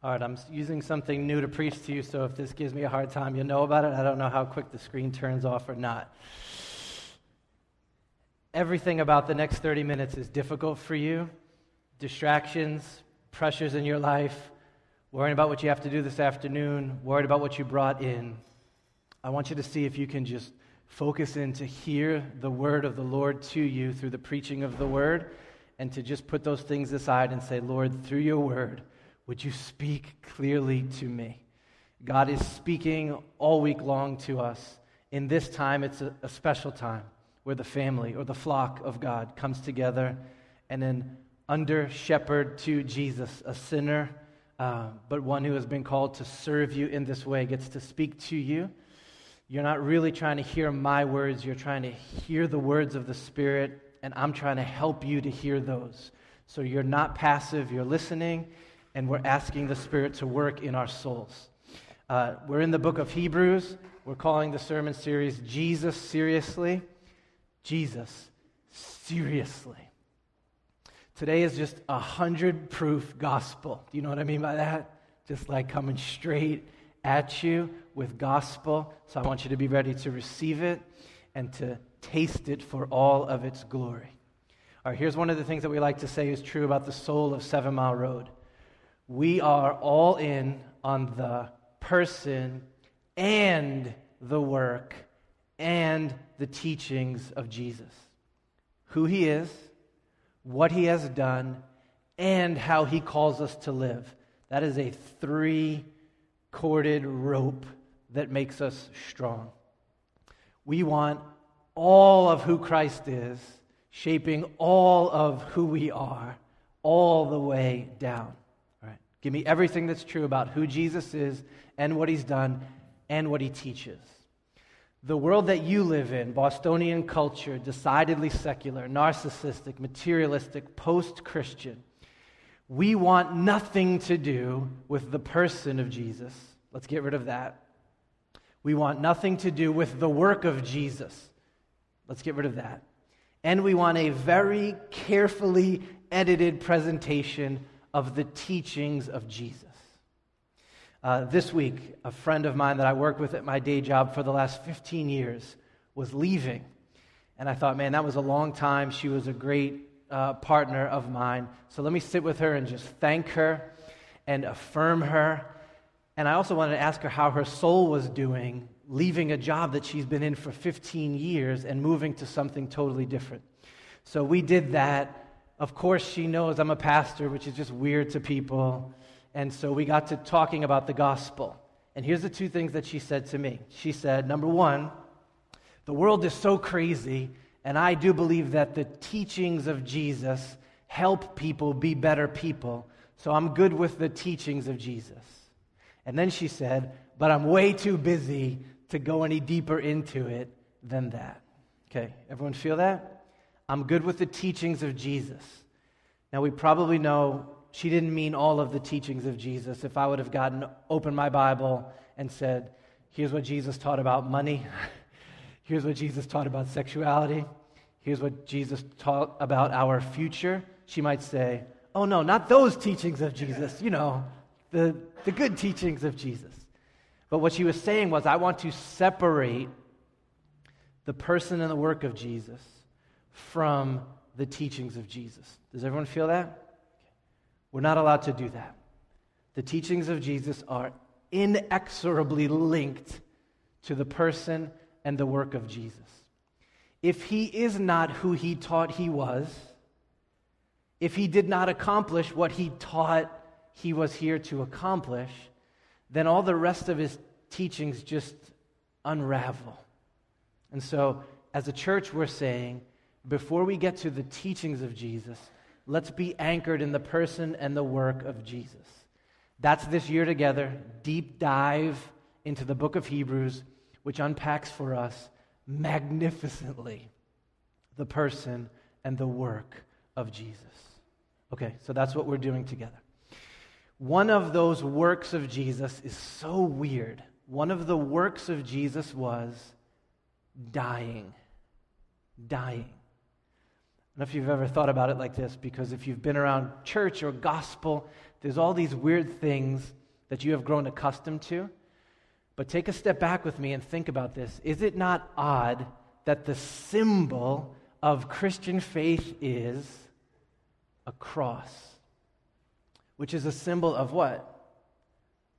All right, I'm using something new to preach to you, so if this gives me a hard time, you'll know about it. I don't know how quick the screen turns off or not. Everything about the next 30 minutes is difficult for you distractions, pressures in your life, worrying about what you have to do this afternoon, worried about what you brought in. I want you to see if you can just focus in to hear the word of the Lord to you through the preaching of the word, and to just put those things aside and say, Lord, through your word, would you speak clearly to me? God is speaking all week long to us. In this time, it's a, a special time where the family or the flock of God comes together and then under shepherd to Jesus, a sinner, uh, but one who has been called to serve you in this way, gets to speak to you. You're not really trying to hear my words, you're trying to hear the words of the Spirit, and I'm trying to help you to hear those. So you're not passive, you're listening, and we're asking the Spirit to work in our souls. Uh, we're in the book of Hebrews. We're calling the sermon series Jesus Seriously. Jesus Seriously. Today is just a hundred proof gospel. Do you know what I mean by that? Just like coming straight at you with gospel. So I want you to be ready to receive it and to taste it for all of its glory. All right, here's one of the things that we like to say is true about the soul of Seven Mile Road we are all in on the person and the work and the teachings of Jesus. Who he is, what he has done, and how he calls us to live. That is a three corded rope that makes us strong. We want all of who Christ is, shaping all of who we are, all the way down. Give me everything that's true about who Jesus is and what he's done and what he teaches. The world that you live in, Bostonian culture, decidedly secular, narcissistic, materialistic, post Christian, we want nothing to do with the person of Jesus. Let's get rid of that. We want nothing to do with the work of Jesus. Let's get rid of that. And we want a very carefully edited presentation of the teachings of Jesus. Uh, this week, a friend of mine that I work with at my day job for the last 15 years was leaving. And I thought, man, that was a long time. She was a great uh, partner of mine. So let me sit with her and just thank her and affirm her. And I also wanted to ask her how her soul was doing, leaving a job that she's been in for 15 years and moving to something totally different. So we did that. Of course, she knows I'm a pastor, which is just weird to people. And so we got to talking about the gospel. And here's the two things that she said to me. She said, number one, the world is so crazy, and I do believe that the teachings of Jesus help people be better people. So I'm good with the teachings of Jesus. And then she said, but I'm way too busy to go any deeper into it than that. Okay, everyone feel that? I'm good with the teachings of Jesus. Now, we probably know she didn't mean all of the teachings of Jesus. If I would have gotten, open my Bible and said, here's what Jesus taught about money, here's what Jesus taught about sexuality, here's what Jesus taught about our future, she might say, oh no, not those teachings of Jesus, you know, the, the good teachings of Jesus. But what she was saying was, I want to separate the person and the work of Jesus from the teachings of Jesus. Does everyone feel that? We're not allowed to do that. The teachings of Jesus are inexorably linked to the person and the work of Jesus. If he is not who he taught he was, if he did not accomplish what he taught he was here to accomplish, then all the rest of his teachings just unravel. And so, as a church, we're saying before we get to the teachings of Jesus, let's be anchored in the person and the work of Jesus. That's this year together, deep dive into the book of Hebrews, which unpacks for us magnificently the person and the work of Jesus. Okay, so that's what we're doing together. One of those works of Jesus is so weird. One of the works of Jesus was dying. Dying know if you've ever thought about it like this, because if you've been around church or gospel, There's all these weird things that you have grown accustomed to. But take a step back with me and think about this. Is it not odd that the symbol of Christian faith is a cross, which is a symbol of what?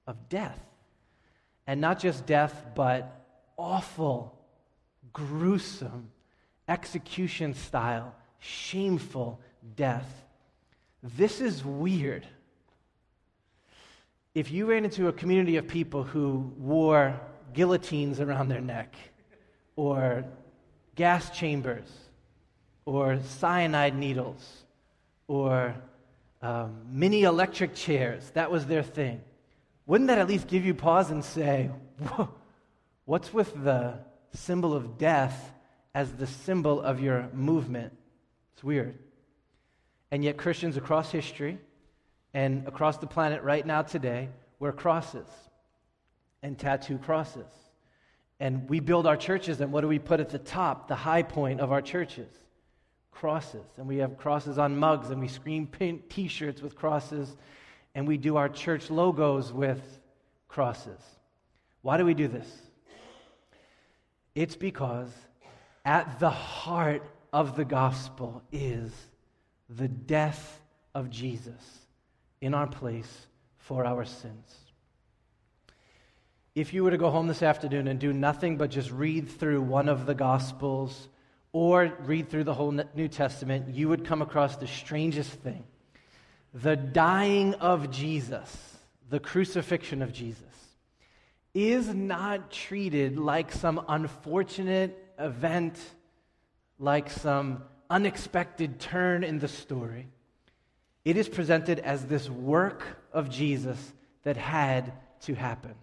Of death. And not just death, but awful, gruesome, execution style, shameful death. This is weird. If you ran into a community of people who wore guillotines around their neck, or gas chambers, or cyanide needles, or um, mini electric chairs, that was their thing. Wouldn't that at least give you pause and say, what's with the symbol of death as the symbol of your movement? It's weird. And yet, Christians across history and across the planet right now today wear crosses and tattoo crosses. And we build our churches, and what do we put at the top, the high point of our churches? Crosses. And we have crosses on mugs, and we screen print t shirts with crosses, and we do our church logos with crosses. Why do we do this? It's because at the heart of the gospel is the death of Jesus in our place for our sins. If you were to go home this afternoon and do nothing but just read through one of the Gospels or read through the whole New Testament, you would come across the strangest thing the dying of Jesus, the crucifixion of Jesus, is not treated like some unfortunate event, like some unexpected turn in the story. It is presented as this work of Jesus that had to happen.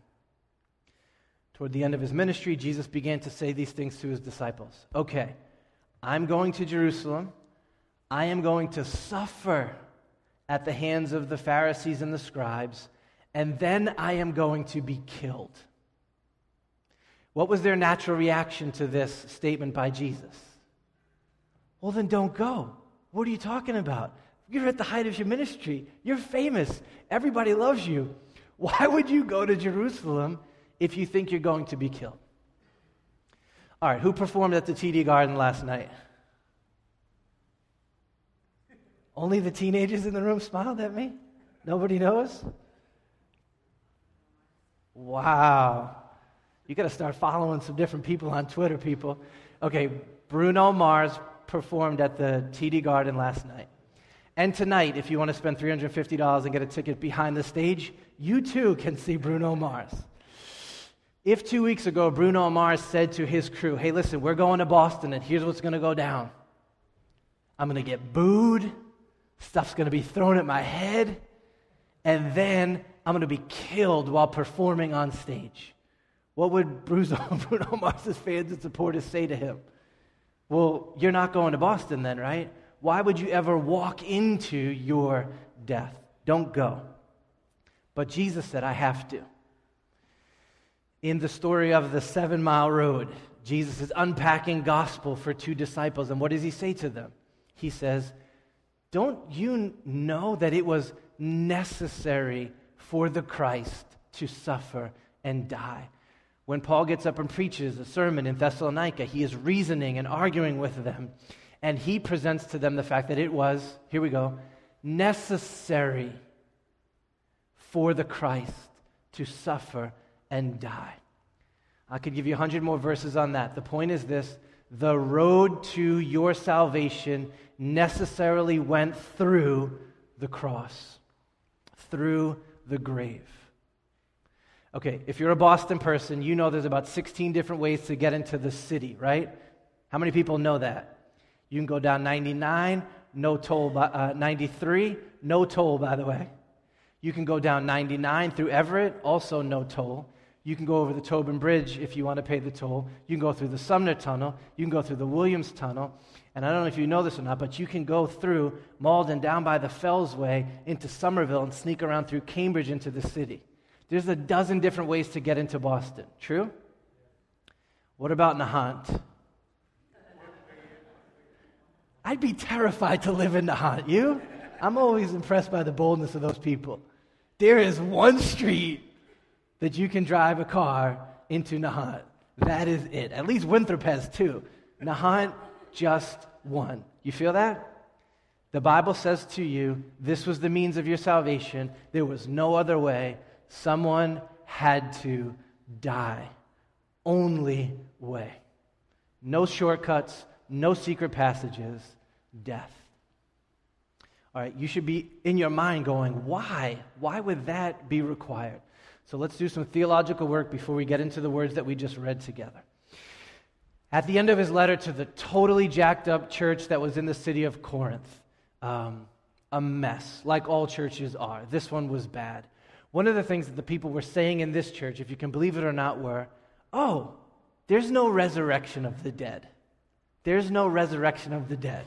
Toward the end of his ministry, Jesus began to say these things to his disciples Okay, I'm going to Jerusalem. I am going to suffer at the hands of the Pharisees and the scribes, and then I am going to be killed. What was their natural reaction to this statement by Jesus? Well, then don't go. What are you talking about? You're at the height of your ministry. You're famous. Everybody loves you. Why would you go to Jerusalem if you think you're going to be killed? All right, who performed at the TD Garden last night? Only the teenagers in the room smiled at me? Nobody knows? Wow. You got to start following some different people on Twitter, people. Okay, Bruno Mars performed at the TD Garden last night. And tonight, if you want to spend $350 and get a ticket behind the stage, you too can see Bruno Mars. If two weeks ago Bruno Mars said to his crew, hey, listen, we're going to Boston and here's what's going to go down I'm going to get booed, stuff's going to be thrown at my head, and then I'm going to be killed while performing on stage. What would Bruno, Bruno Mars's fans and supporters say to him? Well, you're not going to Boston then, right? Why would you ever walk into your death? Don't go. But Jesus said, I have to. In the story of the seven mile road, Jesus is unpacking gospel for two disciples. And what does he say to them? He says, Don't you know that it was necessary for the Christ to suffer and die? When Paul gets up and preaches a sermon in Thessalonica, he is reasoning and arguing with them. And he presents to them the fact that it was, here we go, necessary for the Christ to suffer and die. I could give you a hundred more verses on that. The point is this the road to your salvation necessarily went through the cross, through the grave. Okay, if you're a Boston person, you know there's about 16 different ways to get into the city, right? How many people know that? You can go down 99, no toll, by, uh, 93, no toll, by the way. You can go down 99 through Everett, also no toll. You can go over the Tobin Bridge if you want to pay the toll. You can go through the Sumner Tunnel. You can go through the Williams Tunnel. And I don't know if you know this or not, but you can go through Malden down by the Fellsway into Somerville and sneak around through Cambridge into the city. There's a dozen different ways to get into Boston. True? What about Nahant? I'd be terrified to live in Nahant. You? I'm always impressed by the boldness of those people. There is one street that you can drive a car into Nahant. That is it. At least Winthrop has two. Nahant, just one. You feel that? The Bible says to you, this was the means of your salvation. There was no other way. Someone had to die. Only way. No shortcuts, no secret passages, death. All right, you should be in your mind going, why? Why would that be required? So let's do some theological work before we get into the words that we just read together. At the end of his letter to the totally jacked up church that was in the city of Corinth, um, a mess, like all churches are. This one was bad. One of the things that the people were saying in this church, if you can believe it or not, were, oh, there's no resurrection of the dead. There's no resurrection of the dead.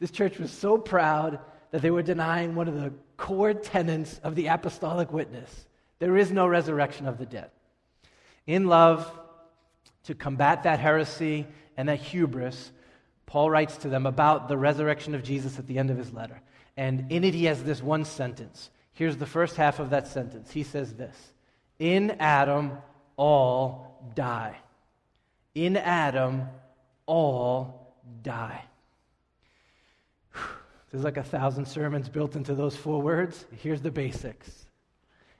This church was so proud that they were denying one of the core tenets of the apostolic witness. There is no resurrection of the dead. In love, to combat that heresy and that hubris, Paul writes to them about the resurrection of Jesus at the end of his letter. And in it, he has this one sentence. Here's the first half of that sentence. He says this In Adam, all die. In Adam, all die. There's like a thousand sermons built into those four words. Here's the basics.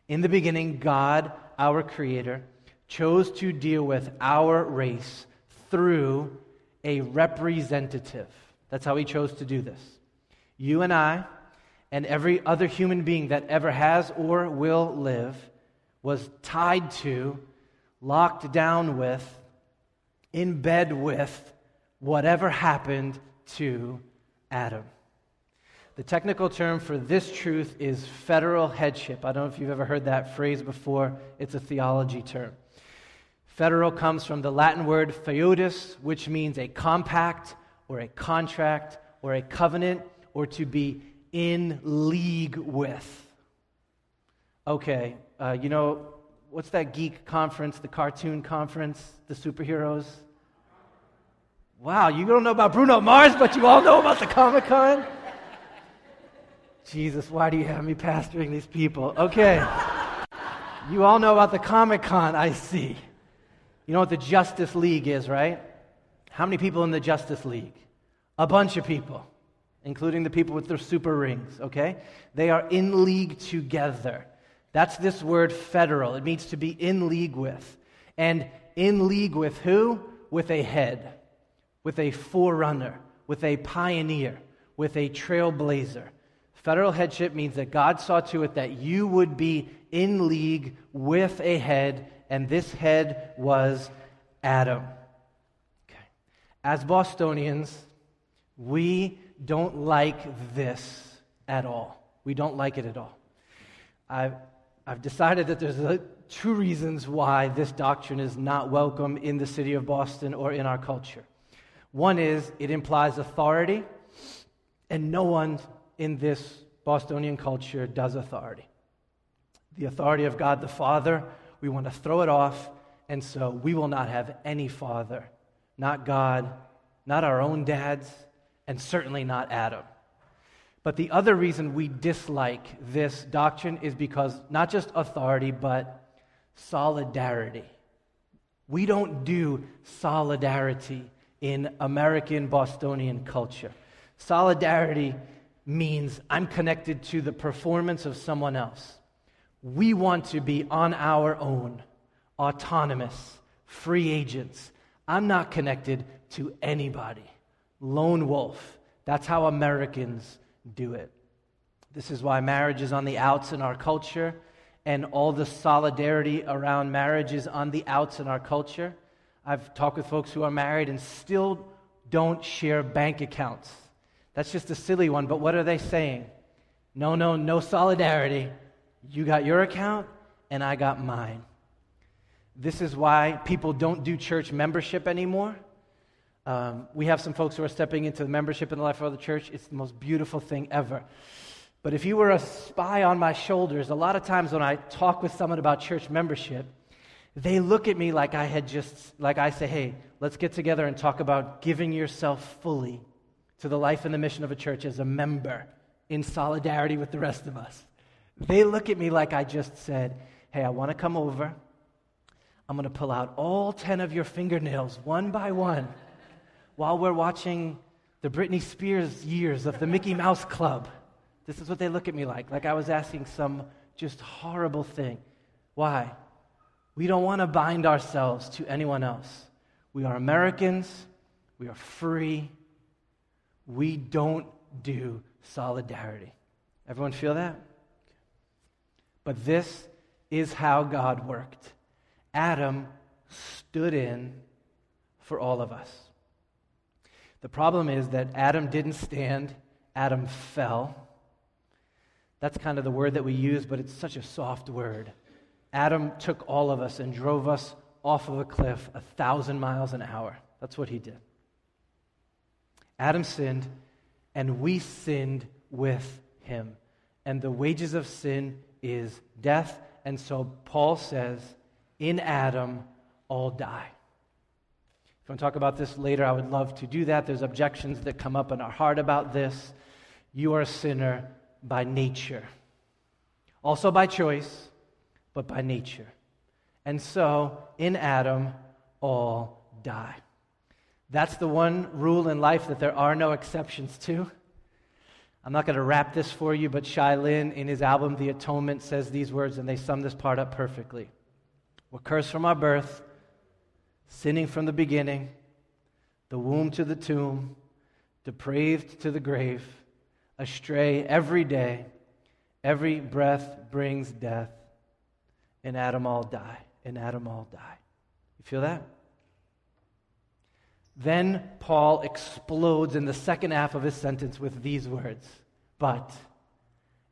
In the beginning, God, our Creator, chose to deal with our race through a representative. That's how He chose to do this. You and I, and every other human being that ever has or will live, was tied to, locked down with, in bed with whatever happened to Adam. The technical term for this truth is federal headship. I don't know if you've ever heard that phrase before, it's a theology term. Federal comes from the Latin word foedus, which means a compact or a contract or a covenant or to be in league with. Okay, uh, you know, what's that geek conference, the cartoon conference, the superheroes? Wow, you don't know about Bruno Mars, but you all know about the Comic Con? Jesus, why do you have me pastoring these people? Okay. you all know about the Comic Con, I see. You know what the Justice League is, right? How many people in the Justice League? A bunch of people, including the people with their super rings, okay? They are in league together. That's this word federal. It means to be in league with. And in league with who? With a head, with a forerunner, with a pioneer, with a trailblazer. Federal headship means that God saw to it that you would be in league with a head, and this head was Adam. Okay. As Bostonians, we don't like this at all. We don't like it at all. I've, I've decided that there's a, two reasons why this doctrine is not welcome in the city of Boston or in our culture. One is it implies authority, and no one in this Bostonian culture does authority. The authority of God the Father, we want to throw it off, and so we will not have any father, not God, not our own dads, and certainly not Adam. But the other reason we dislike this doctrine is because not just authority, but solidarity. We don't do solidarity in American Bostonian culture. Solidarity means I'm connected to the performance of someone else. We want to be on our own, autonomous, free agents. I'm not connected to anybody. Lone wolf. That's how Americans do it. This is why marriage is on the outs in our culture, and all the solidarity around marriage is on the outs in our culture. I've talked with folks who are married and still don't share bank accounts. That's just a silly one, but what are they saying? No, no, no solidarity. You got your account, and I got mine. This is why people don't do church membership anymore. Um, we have some folks who are stepping into the membership in the life of the church. It's the most beautiful thing ever. But if you were a spy on my shoulders, a lot of times when I talk with someone about church membership, they look at me like I had just, like I say, hey, let's get together and talk about giving yourself fully to the life and the mission of a church as a member. in solidarity with the rest of us. They look at me like I just said, Hey, I want to come over. I'm going to pull out all 10 of your fingernails one by one while we're watching the Britney Spears years of the Mickey Mouse Club. This is what they look at me like, like I was asking some just horrible thing. Why? We don't want to bind ourselves to anyone else. We are Americans, we are free. We don't do solidarity. Everyone feel that? But this is how God worked. Adam stood in for all of us. The problem is that Adam didn't stand, Adam fell. That's kind of the word that we use, but it's such a soft word. Adam took all of us and drove us off of a cliff a thousand miles an hour. That's what he did. Adam sinned, and we sinned with him. And the wages of sin is death. And so Paul says, in Adam, all die. If to talk about this later, I would love to do that. There's objections that come up in our heart about this. You are a sinner by nature, also by choice, but by nature. And so, in Adam, all die. That's the one rule in life that there are no exceptions to. I'm not going to wrap this for you, but Shai Linne, in his album The Atonement, says these words, and they sum this part up perfectly. We're cursed from our birth, sinning from the beginning, the womb to the tomb, depraved to the grave, astray every day. Every breath brings death. and Adam all die. and Adam all die. You feel that? Then Paul explodes in the second half of his sentence with these words But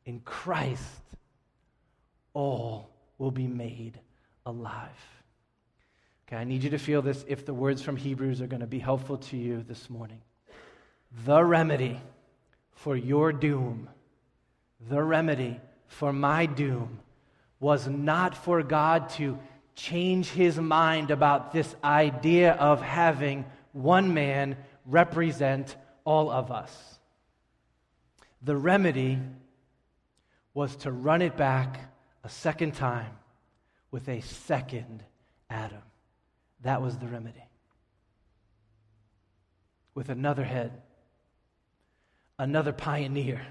in Christ, all will be made alive. Okay, I need you to feel this if the words from Hebrews are going to be helpful to you this morning. The remedy for your doom, the remedy for my doom, was not for God to change his mind about this idea of having one man represent all of us. The remedy was to run it back a second time with a second Adam. That was the remedy. With another head, another pioneer,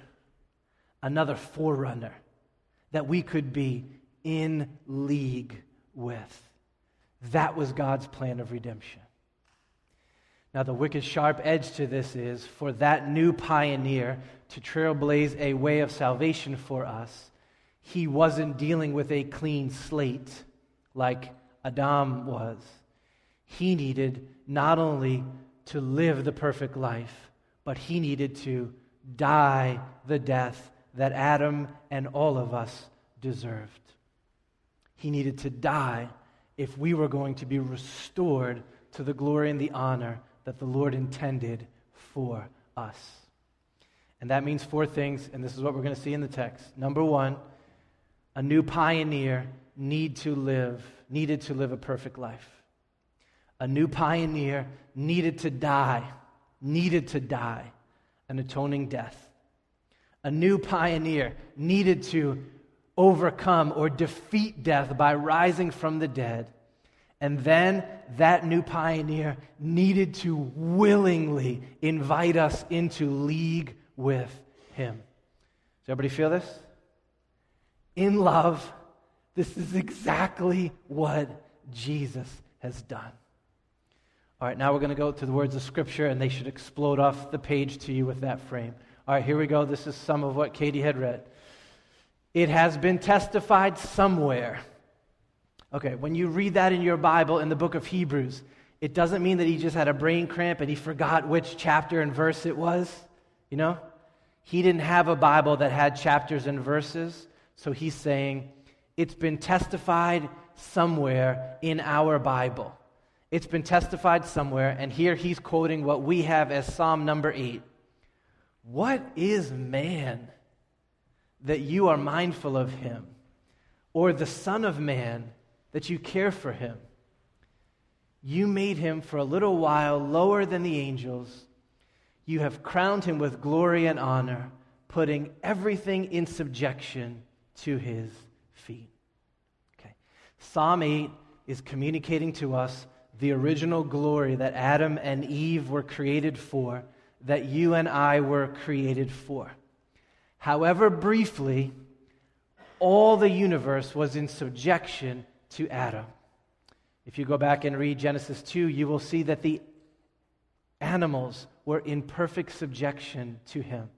another forerunner that we could be in league with. That was God's plan of redemption. Now, the wicked sharp edge to this is for that new pioneer to trailblaze a way of salvation for us, he wasn't dealing with a clean slate like Adam was. He needed not only to live the perfect life, but he needed to die the death that Adam and all of us deserved. He needed to die if we were going to be restored to the glory and the honor that the Lord intended for us. And that means four things, and this is what we're going to see in the text. Number one, a new pioneer need to live, needed to live a perfect life. A new pioneer needed to die, needed to die an atoning death. A new pioneer needed to overcome or defeat death by rising from the dead. And then that new pioneer needed to willingly invite us into league with him. Does everybody feel this? In love, this is exactly what Jesus has done. All right, now we're going to go to the words of Scripture, and they should explode off the page to you with that frame. All right, here we go. This is some of what Katie had read. It has been testified somewhere Okay, when you read that in your Bible in the book of Hebrews, it doesn't mean that he just had a brain cramp and he forgot which chapter and verse it was. You know? He didn't have a Bible that had chapters and verses. So he's saying, it's been testified somewhere in our Bible. It's been testified somewhere, and here he's quoting what we have as Psalm number 8. What is man that you are mindful of him? Or the Son of Man that you care for him. You made him for a little while lower than the angels. You have crowned him with glory and honor. putting everything in subjection to his feet. Okay. Psalm 8 is communicating to us the original glory that Adam and Eve were created for, that you and I were created for. However, briefly, all the universe was in subjection to Adam. If you go back and read Genesis 2, you will see that the animals were in perfect subjection to him.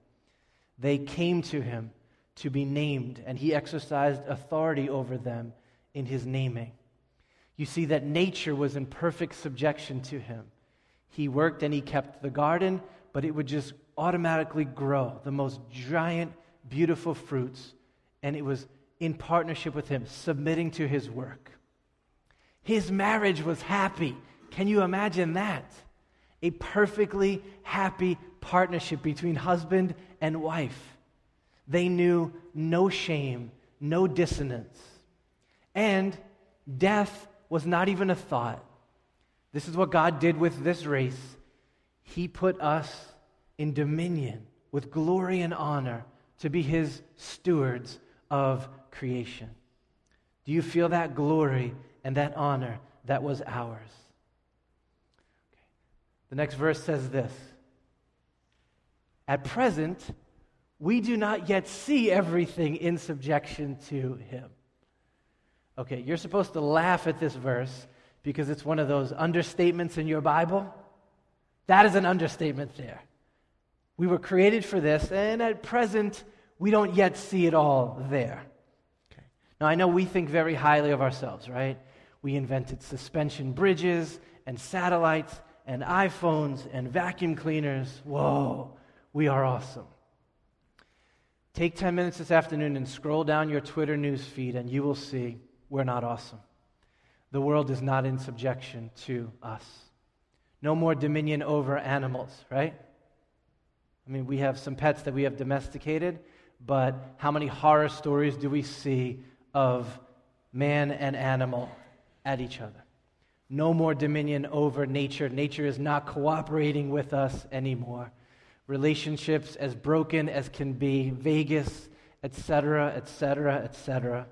They came to him to be named, and he exercised authority over them in his naming. You see that nature was in perfect subjection to him. He worked and he kept the garden, but it would just automatically grow the most giant, beautiful fruits, and it was in partnership with him, submitting to his work. His marriage was happy. Can you imagine that? A perfectly happy partnership between husband and wife. They knew no shame, no dissonance. And death was not even a thought. This is what God did with this race. He put us in dominion with glory and honor to be his stewards of creation. Do you feel that glory and that honor that was ours? Okay. The next verse says this At present, we do not yet see everything in subjection to him. Okay, you're supposed to laugh at this verse because it's one of those understatements in your Bible. That is an understatement there. We were created for this, and at present, we don't yet see it all there. Okay. Now, I know we think very highly of ourselves, right? We invented suspension bridges and satellites and iPhones and vacuum cleaners. Whoa, we are awesome. Take 10 minutes this afternoon and scroll down your Twitter news feed, and you will see we're not awesome. The world is not in subjection to us. No more dominion over animals, right? I mean, we have some pets that we have domesticated, but how many horror stories do we see of man and animal at each other? No more dominion over nature. Nature is not cooperating with us anymore relationships as broken as can be, Vegas, etc., etc., etc.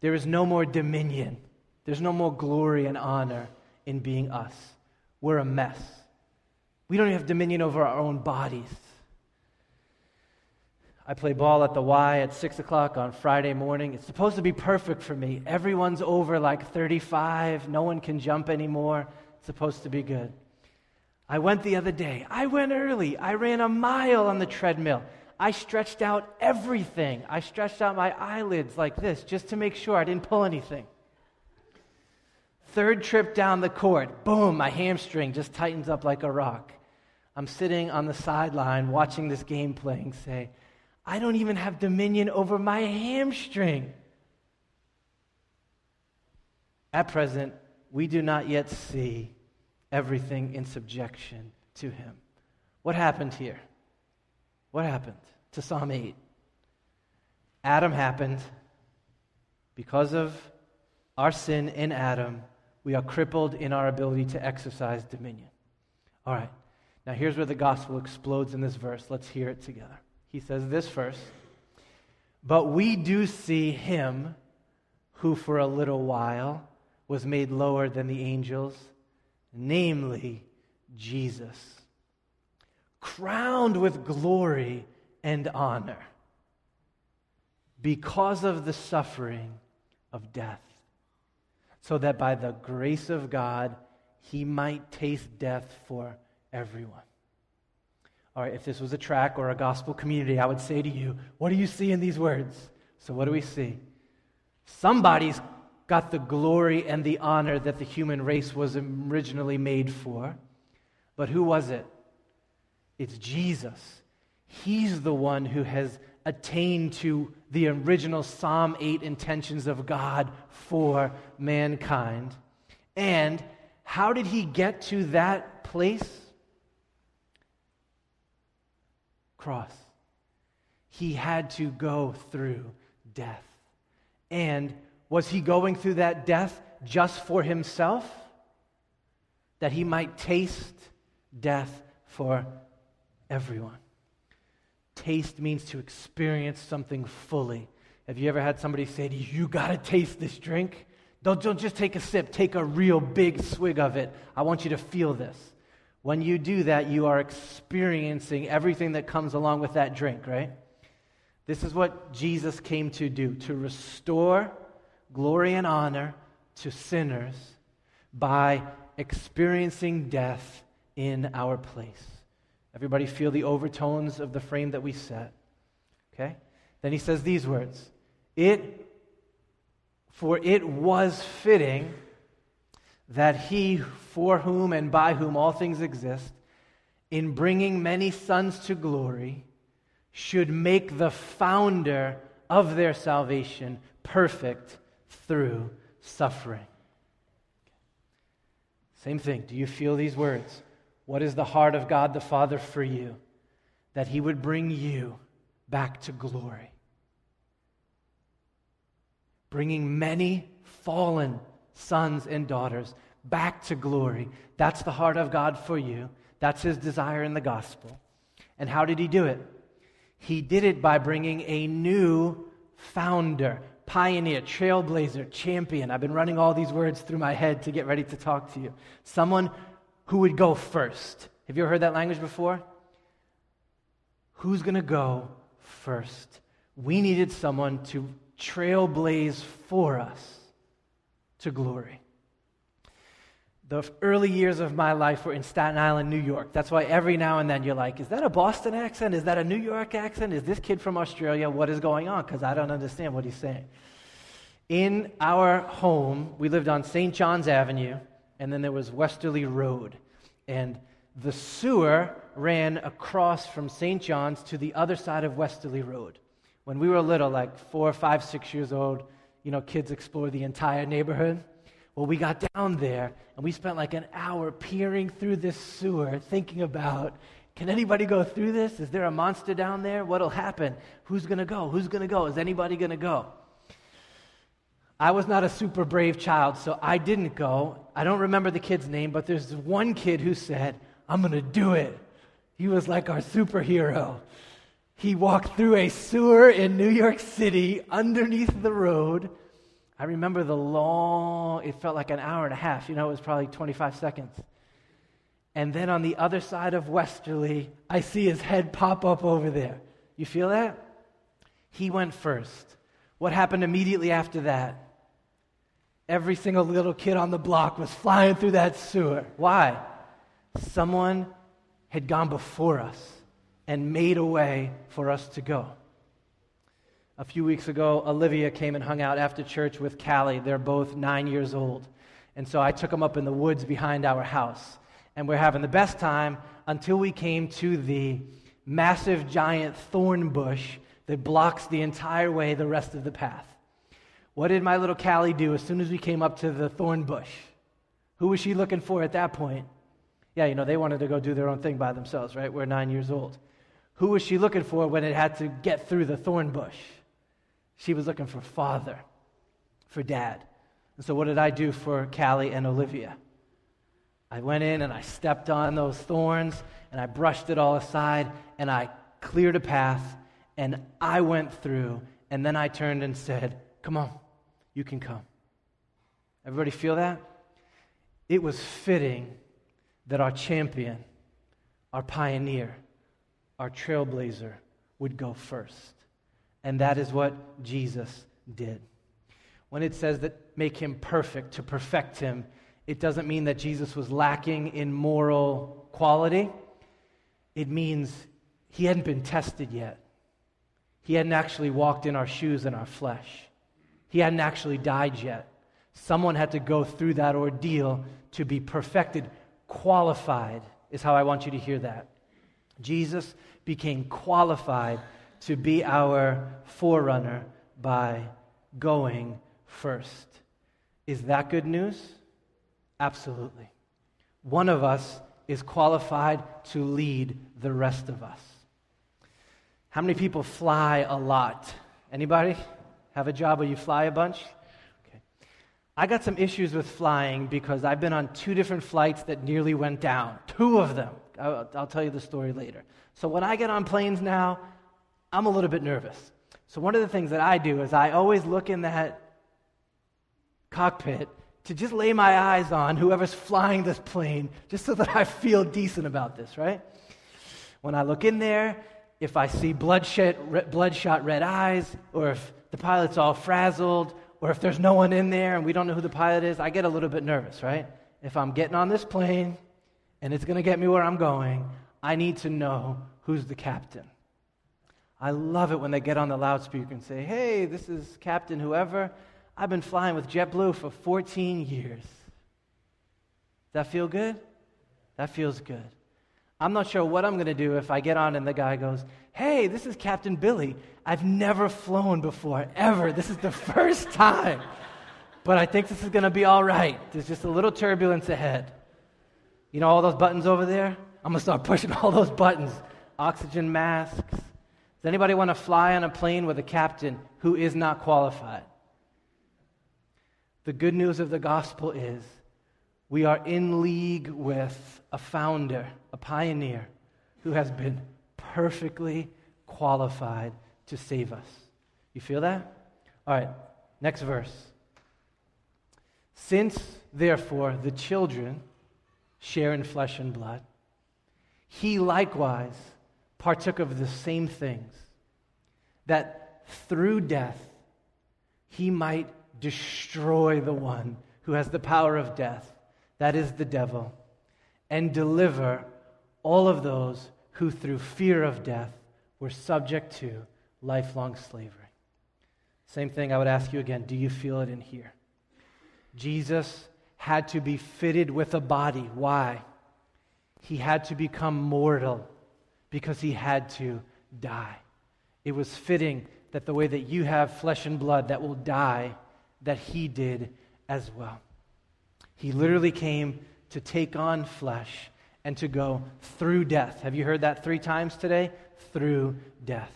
There is no more dominion. There's no more glory and honor in being us. We're a mess. We don't even have dominion over our own bodies. I play ball at the Y at 6 o'clock on Friday morning. It's supposed to be perfect for me. Everyone's over like 35. No one can jump anymore. It's supposed to be good. I went the other day. I went early. I ran a mile on the treadmill. I stretched out everything. I stretched out my eyelids like this just to make sure I didn't pull anything. Third trip down the court, boom, my hamstring just tightens up like a rock. I'm sitting on the sideline watching this game playing, say, I don't even have dominion over my hamstring. At present, we do not yet see everything in subjection to him. What happened here? What happened to Psalm 8? Adam happened. Because of our sin in Adam, we are crippled in our ability to exercise dominion. All right, now here's where the gospel explodes in this verse. Let's hear it together. He says this first But we do see him who for a little while was made lower than the angels namely Jesus, crowned with glory and honor because of the suffering of death, so that by the grace of God he might taste death for everyone. All right, if this was a track or a gospel community, I would say to you, what do you see in these words? So, what do we see? Somebody's got the glory and the honor that the human race was originally made for. But who was it? It's Jesus. He's the one who has attained to the original Psalm 8 intentions of God for mankind. And how did he get to that place? Cross. He had to go through death. And was he going through that death just for himself? That he might taste death for everyone. Taste means to experience something fully. Have you ever had somebody say to you, You got to taste this drink? Don't, don't just take a sip, take a real big swig of it. I want you to feel this. When you do that, you are experiencing everything that comes along with that drink, right? This is what Jesus came to do to restore glory and honor to sinners by experiencing death in our place. Everybody feel the overtones of the frame that we set. Okay? Then he says these words It, for it was fitting that he for whom and by whom all things exist, in bringing many sons to glory, should make the founder of their salvation perfect through suffering. Same thing. Do you feel these words? What is the heart of God the Father for you? That He would bring you back to glory. Bringing many fallen sons and daughters back to glory. That's the heart of God for you. That's His desire in the gospel. And how did He do it? He did it by bringing a new founder, pioneer, trailblazer, champion. I've been running all these words through my head to get ready to talk to you. Someone who would go first. Have you ever heard that language before? Who's going to go first? We needed someone to trailblaze for us to glory. The early years of my life were in Staten Island, New York. That's why every now and then you're like, is that a Boston accent? Is that a New York accent? Is this kid from Australia? What is going on? Because I don't understand what he's saying. In our home, we lived on St. John's Avenue, and then there was Westerly Road. And the sewer ran across from St. John's to the other side of Westerly Road. When we were little, like four, five, six years old, you know, kids explore the entire neighborhood. Well, we got down there and we spent like an hour peering through this sewer, thinking about can anybody go through this? Is there a monster down there? What'll happen? Who's going to go? Who's going to go? Is anybody going to go? I was not a super brave child, so I didn't go. I don't remember the kid's name, but there's one kid who said, I'm going to do it. He was like our superhero. He walked through a sewer in New York City underneath the road I remember the long, it felt like an hour and a half. You know, it was probably 25 seconds. And then on the other side of Westerly, I see his head pop up over there. You feel that? He went first. What happened immediately after that? Every single little kid on the block was flying through that sewer. Why? Someone had gone before us and made a way for us to go. A few weeks ago, Olivia came and hung out after church with Callie. They're both nine years old. And so I took them up in the woods behind our house. And we're having the best time until we came to the massive giant thorn bush that blocks the entire way the rest of the path. What did my little Callie do as soon as we came up to the thorn bush? Who was she looking for at that point? Yeah, you know, they wanted to go do their own thing by themselves, right? We're nine years old. Who was she looking for when it had to get through the thorn bush? She was looking for father, for dad. And so, what did I do for Callie and Olivia? I went in and I stepped on those thorns and I brushed it all aside and I cleared a path and I went through and then I turned and said, Come on, you can come. Everybody feel that? It was fitting that our champion, our pioneer, our trailblazer would go first. And that is what Jesus did. When it says that make him perfect, to perfect him, it doesn't mean that Jesus was lacking in moral quality. It means he hadn't been tested yet. He hadn't actually walked in our shoes in our flesh. He hadn't actually died yet. Someone had to go through that ordeal to be perfected, qualified, is how I want you to hear that. Jesus became qualified to be our forerunner by going first. Is that good news? Absolutely. One of us is qualified to lead the rest of us. How many people fly a lot? Anybody have a job where you fly a bunch? Okay. I got some issues with flying because I've been on two different flights that nearly went down. Two of them. I'll, I'll tell you the story later. So when I get on planes now, I'm a little bit nervous. So, one of the things that I do is I always look in that cockpit to just lay my eyes on whoever's flying this plane, just so that I feel decent about this, right? When I look in there, if I see bloodshot, bloodshot red eyes, or if the pilot's all frazzled, or if there's no one in there and we don't know who the pilot is, I get a little bit nervous, right? If I'm getting on this plane and it's going to get me where I'm going, I need to know who's the captain. I love it when they get on the loudspeaker and say, Hey, this is Captain whoever. I've been flying with JetBlue for 14 years. That feel good? That feels good. I'm not sure what I'm going to do if I get on and the guy goes, Hey, this is Captain Billy. I've never flown before, ever. This is the first time. But I think this is going to be all right. There's just a little turbulence ahead. You know all those buttons over there? I'm going to start pushing all those buttons. Oxygen masks. Does anybody want to fly on a plane with a captain who is not qualified? The good news of the gospel is we are in league with a founder, a pioneer, who has been perfectly qualified to save us. You feel that? All right, next verse. Since, therefore, the children share in flesh and blood, he likewise partook of the same things, that through death he might destroy the one who has the power of death, that is the devil, and deliver all of those who through fear of death were subject to lifelong slavery. Same thing I would ask you again do you feel it in here? Jesus had to be fitted with a body. Why? He had to become mortal because he had to die. It was fitting that the way that you have flesh and blood that will die, that he did as well. He literally came to take on flesh and to go through death. Have you heard that three times today? Through death.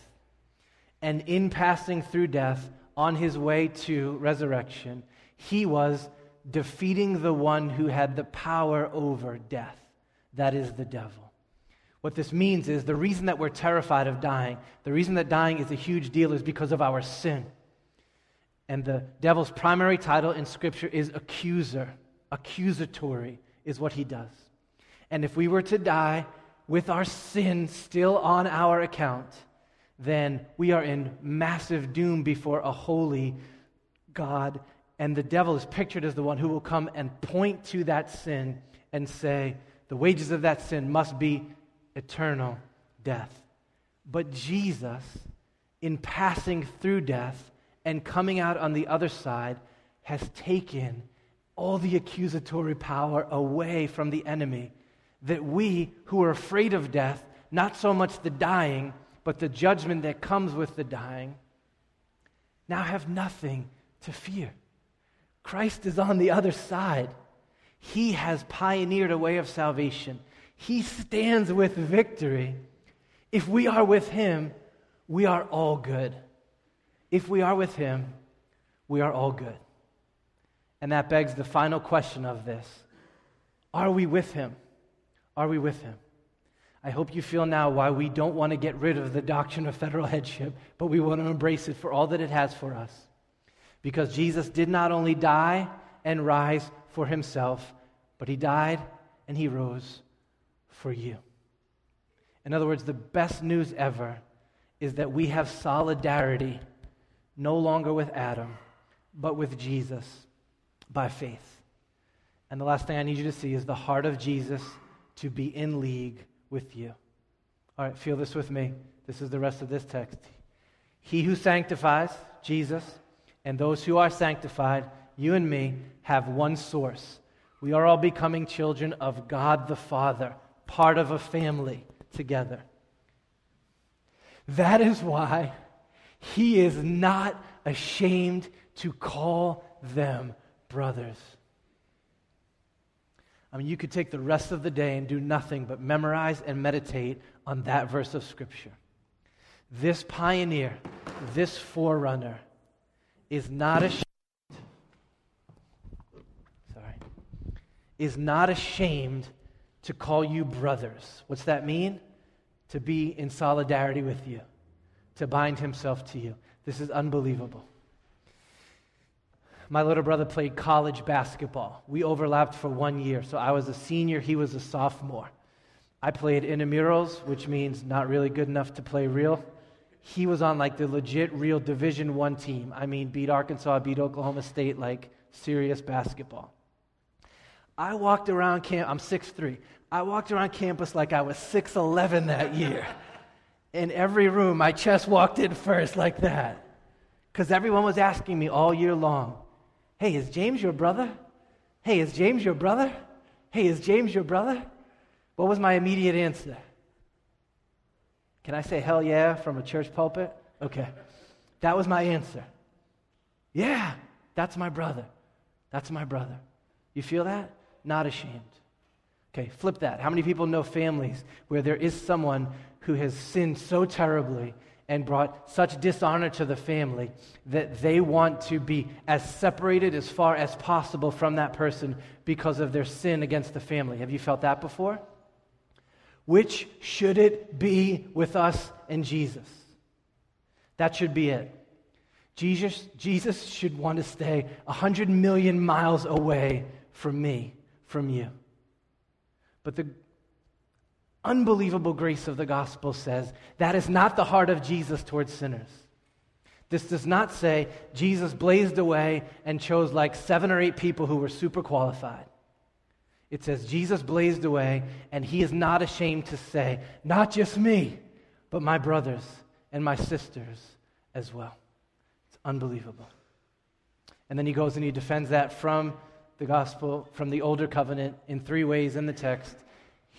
And in passing through death, on his way to resurrection, he was defeating the one who had the power over death. That is the devil. What this means is the reason that we're terrified of dying, the reason that dying is a huge deal is because of our sin. And the devil's primary title in Scripture is accuser. Accusatory is what he does. And if we were to die with our sin still on our account, then we are in massive doom before a holy God. And the devil is pictured as the one who will come and point to that sin and say, the wages of that sin must be eternal death. But Jesus, in passing through death and coming out on the other side, has taken all the accusatory power away from the enemy. That we, who are afraid of death, not so much the dying, but the judgment that comes with the dying, now have nothing to fear. Christ is on the other side. He has pioneered a way of salvation. He stands with victory. If we are with Him, we are all good. If we are with Him, we are all good. And that begs the final question of this Are we with Him? Are we with Him? I hope you feel now why we don't want to get rid of the doctrine of federal headship, but we want to embrace it for all that it has for us. Because Jesus did not only die and rise for himself, but he died and he rose for you. In other words, the best news ever is that we have solidarity no longer with Adam, but with Jesus by faith. And the last thing I need you to see is the heart of Jesus to be in league with you. All right, feel this with me. This is the rest of this text. He who sanctifies, Jesus, and those who are sanctified, you and me, have one source. We are all becoming children of God the Father part of a family together. That is why he is not ashamed to call them brothers. I mean, you could take the rest of the day and do nothing but memorize and meditate on that verse of Scripture. This pioneer, this forerunner, is not ashamed. Sorry. Is not ashamed to call you brothers. What's that mean? To be in solidarity with you. to bind himself to you. This is unbelievable. My little brother played college basketball. We overlapped for one year. So I was a senior, he was a sophomore. I played intramurals, which means not really good enough to play real. He was on like the legit real Division 1 team. I mean, beat Arkansas, beat Oklahoma State like serious basketball. I walked around camp, I'm 6'3. I walked around campus like I was 6'11 that year. In every room, my chest walked in first like that. Because everyone was asking me all year long, Hey, is James your brother? Hey, is James your brother? Hey, is James your brother? What was my immediate answer? Can I say hell yeah from a church pulpit? Okay. That was my answer. Yeah, that's my brother. That's my brother. You feel that? Not ashamed. Okay, flip that. How many people know families where there is someone who has sinned so terribly and brought such dishonor to the family that they want to be as separated as far as possible from that person because of their sin against the family. Have you felt that before? Which should it be with us and Jesus? That should be it. Jesus, Jesus should want to stay 100 million miles away from me, from you. But the unbelievable grace of the gospel says that is not the heart of Jesus towards sinners. This does not say Jesus blazed away and chose like seven or eight people who were super qualified. It says Jesus blazed away and he is not ashamed to say, not just me, but my brothers and my sisters as well. It's unbelievable. And then he goes and he defends that from the gospel, from the older covenant, in three ways in the text.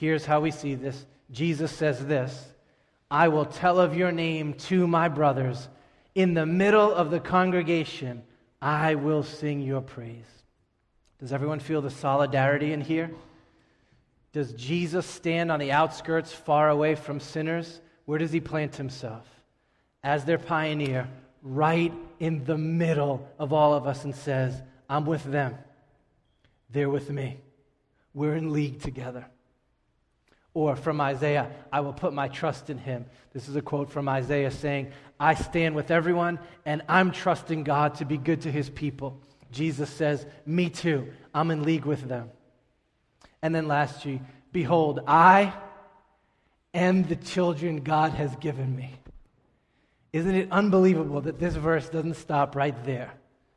Here's how we see this Jesus says this I will tell of your name to my brothers. In the middle of the congregation, I will sing your praise. Does everyone feel the solidarity in here? Does Jesus stand on the outskirts, far away from sinners? Where does he plant himself? As their pioneer, right in the middle of all of us, and says, I'm with them. They're with me. We're in league together. Or from Isaiah, I will put my trust in him. This is a quote from Isaiah saying, I stand with everyone and I'm trusting God to be good to his people. Jesus says, Me too. I'm in league with them. And then lastly, behold, I am the children God has given me. Isn't it unbelievable that this verse doesn't stop right there?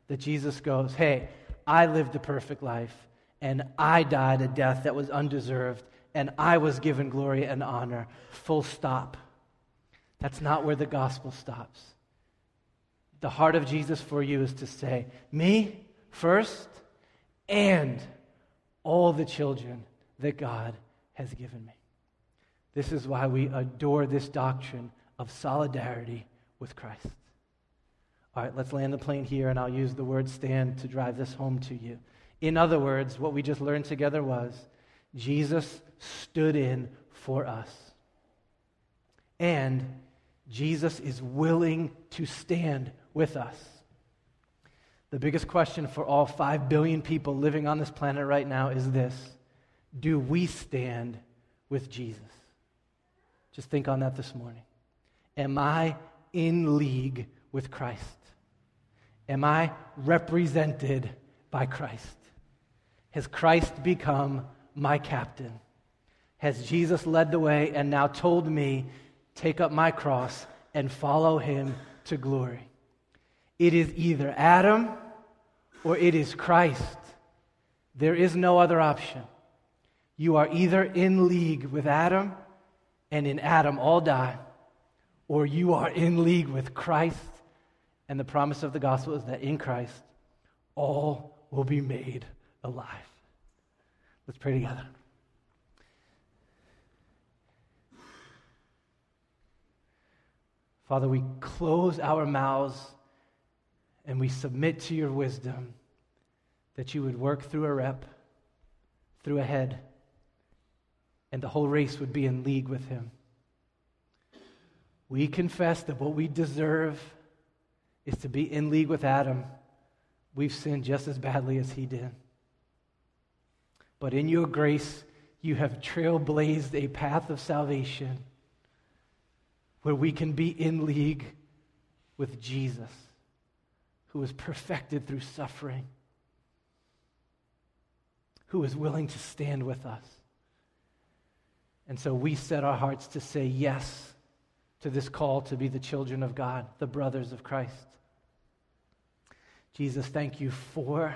That Jesus goes, Hey, I lived a perfect life and I died a death that was undeserved and I was given glory and honor. Full stop. That's not where the gospel stops. The heart of Jesus for you is to say, Me first, and all the children that God has given me. This is why we adore this doctrine of solidarity with Christ. All right, let's land the plane here, and I'll use the word stand to drive this home to you. In other words, what we just learned together was Jesus stood in for us. And Jesus is willing to stand with us. The biggest question for all 5 billion people living on this planet right now is this Do we stand with Jesus? Just think on that this morning. Am I in league with Christ? Am I represented by Christ? Has Christ become my captain? Has Jesus led the way and now told me, take up my cross and follow him to glory? It is either Adam or it is Christ. There is no other option. You are either in league with Adam, and in Adam all die, or you are in league with Christ. And the promise of the gospel is that in Christ, all will be made alive. Let's pray together. Father, we close our mouths and we submit to your wisdom that you would work through a rep, through a head, and the whole race would be in league with him. We confess that what we deserve is to be in league with Adam. We've sinned just as badly as he did. But in your grace, you have trailblazed a path of salvation where we can be in league with Jesus, who was perfected through suffering, who is willing to stand with us. And so we set our hearts to say yes to this call to be the children of God, the brothers of Christ. Jesus, thank you for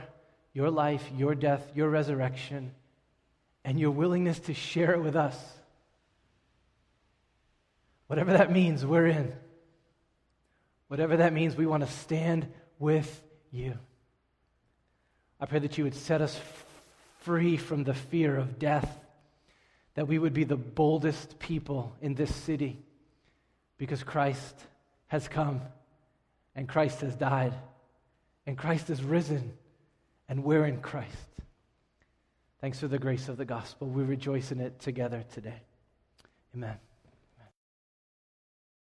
your life, your death, your resurrection, and your willingness to share it with us. Whatever that means, we're in. Whatever that means, we want to stand with you. I pray that you would set us free from the fear of death, that we would be the boldest people in this city because Christ has come and Christ has died and Christ is risen and we're in Christ. Thanks for the grace of the gospel. We rejoice in it together today. Amen.